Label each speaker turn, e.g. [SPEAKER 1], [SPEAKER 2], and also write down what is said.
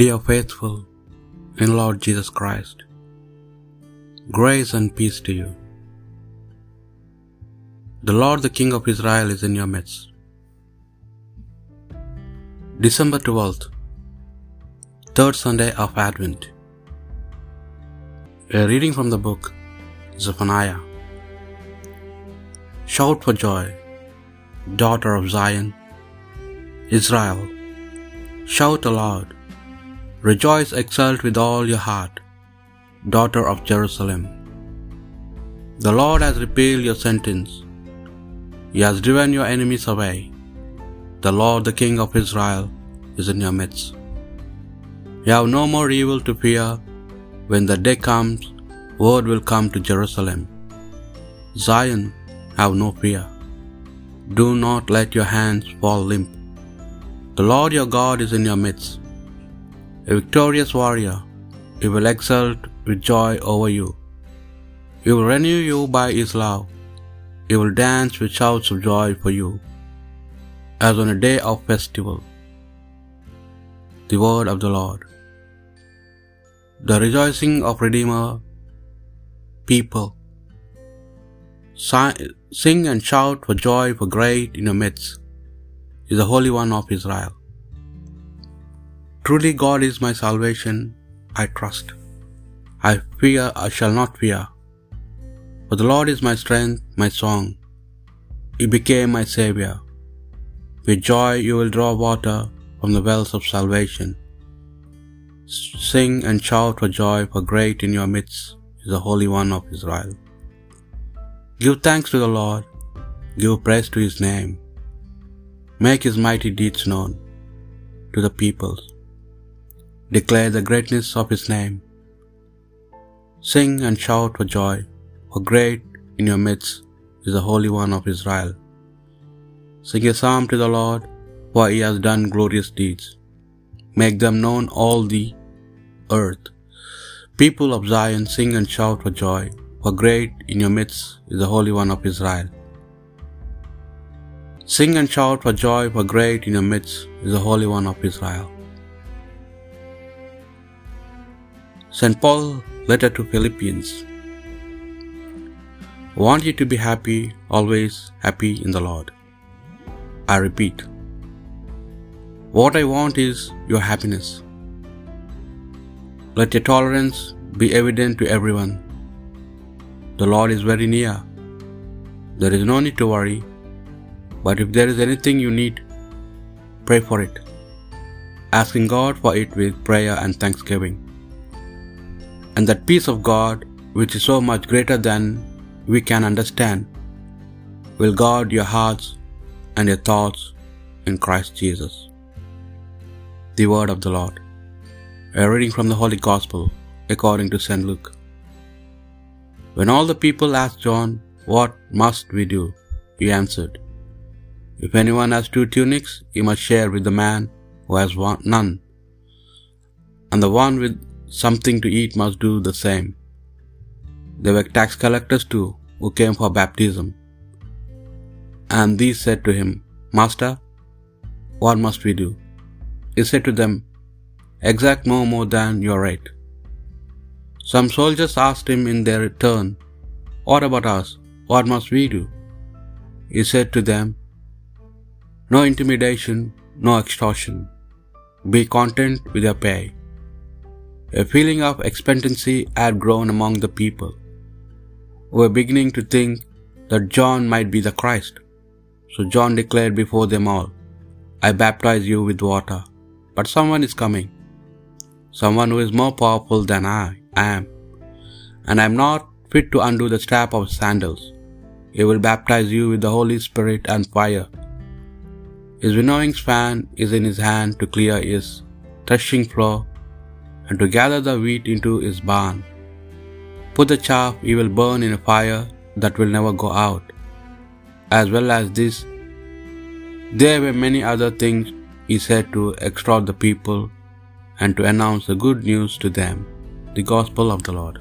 [SPEAKER 1] Dear faithful in Lord Jesus Christ, grace and peace to you. The Lord, the King of Israel, is in your midst. December 12th, third Sunday of Advent. A reading from the book Zephaniah. Shout for joy, daughter of Zion, Israel. Shout aloud. Rejoice, exult with all your heart, daughter of Jerusalem. The Lord has repealed your sentence. He has driven your enemies away. The Lord, the King of Israel, is in your midst. You have no more evil to fear. When the day comes, word will come to Jerusalem. Zion, have no fear. Do not let your hands fall limp. The Lord your God is in your midst, a victorious warrior. He will exult with joy over you. He will renew you by his love. He will dance with shouts of joy for you, as on a day of festival. The word of the Lord. The rejoicing of Redeemer people. Sing and shout for joy, for great in your midst is the Holy One of Israel. Truly, God is my salvation, I trust. I fear, I shall not fear. For the Lord is my strength, my song. He became my Savior. With joy you will draw water from the wells of salvation. Sing and shout for joy, for great in your midst is the Holy One of Israel. Give thanks to the Lord, give praise to his name. Make his mighty deeds known to the peoples. Declare the greatness of his name. Sing and shout for joy, for great in your midst is the Holy One of Israel. Sing a psalm to the Lord, for he has done glorious deeds. Make them known all the earth. People of Zion, sing and shout for joy, for great in your midst is the Holy One of Israel. Sing and shout for joy, for great in your midst is the Holy One of Israel. St. Paul, letter to Philippians. I want you to be happy, always happy in the Lord. I repeat, what I want is your happiness. Let your tolerance be evident to everyone. The Lord is very near. There is no need to worry, but if there is anything you need, pray for it, asking God for it with prayer and thanksgiving. And that peace of God, which is so much greater than we can understand, will guard your hearts and your thoughts in Christ Jesus. The word of the Lord. A reading from the Holy Gospel according to St. Luke. When all the people asked John, What must we do? he answered, If anyone has two tunics, he must share with the man who has one, none, and the one with something to eat must do the same. There were tax collectors too, who came for baptism. And these said to him, Master, what must we do? He said to them, Exact no more than your right. Some soldiers asked him in their turn, What about us? What must we do? He said to them, No intimidation, no extortion. Be content with your pay. A feeling of expectancy had grown among the people, who were beginning to think that John might be the Christ. So John declared before them all, I baptize you with water, but someone is coming, someone who is more powerful than I am, and I am not fit to undo the strap of sandals. He will baptize you with the Holy Spirit and fire. His winnowing fan is in his hand to clear his threshing floor and to gather the wheat into his barn. Put the chaff he will burn in a fire that will never go out. As well as this, there were many other things he said to exhort the people and to announce the good news to them. The Gospel of the Lord.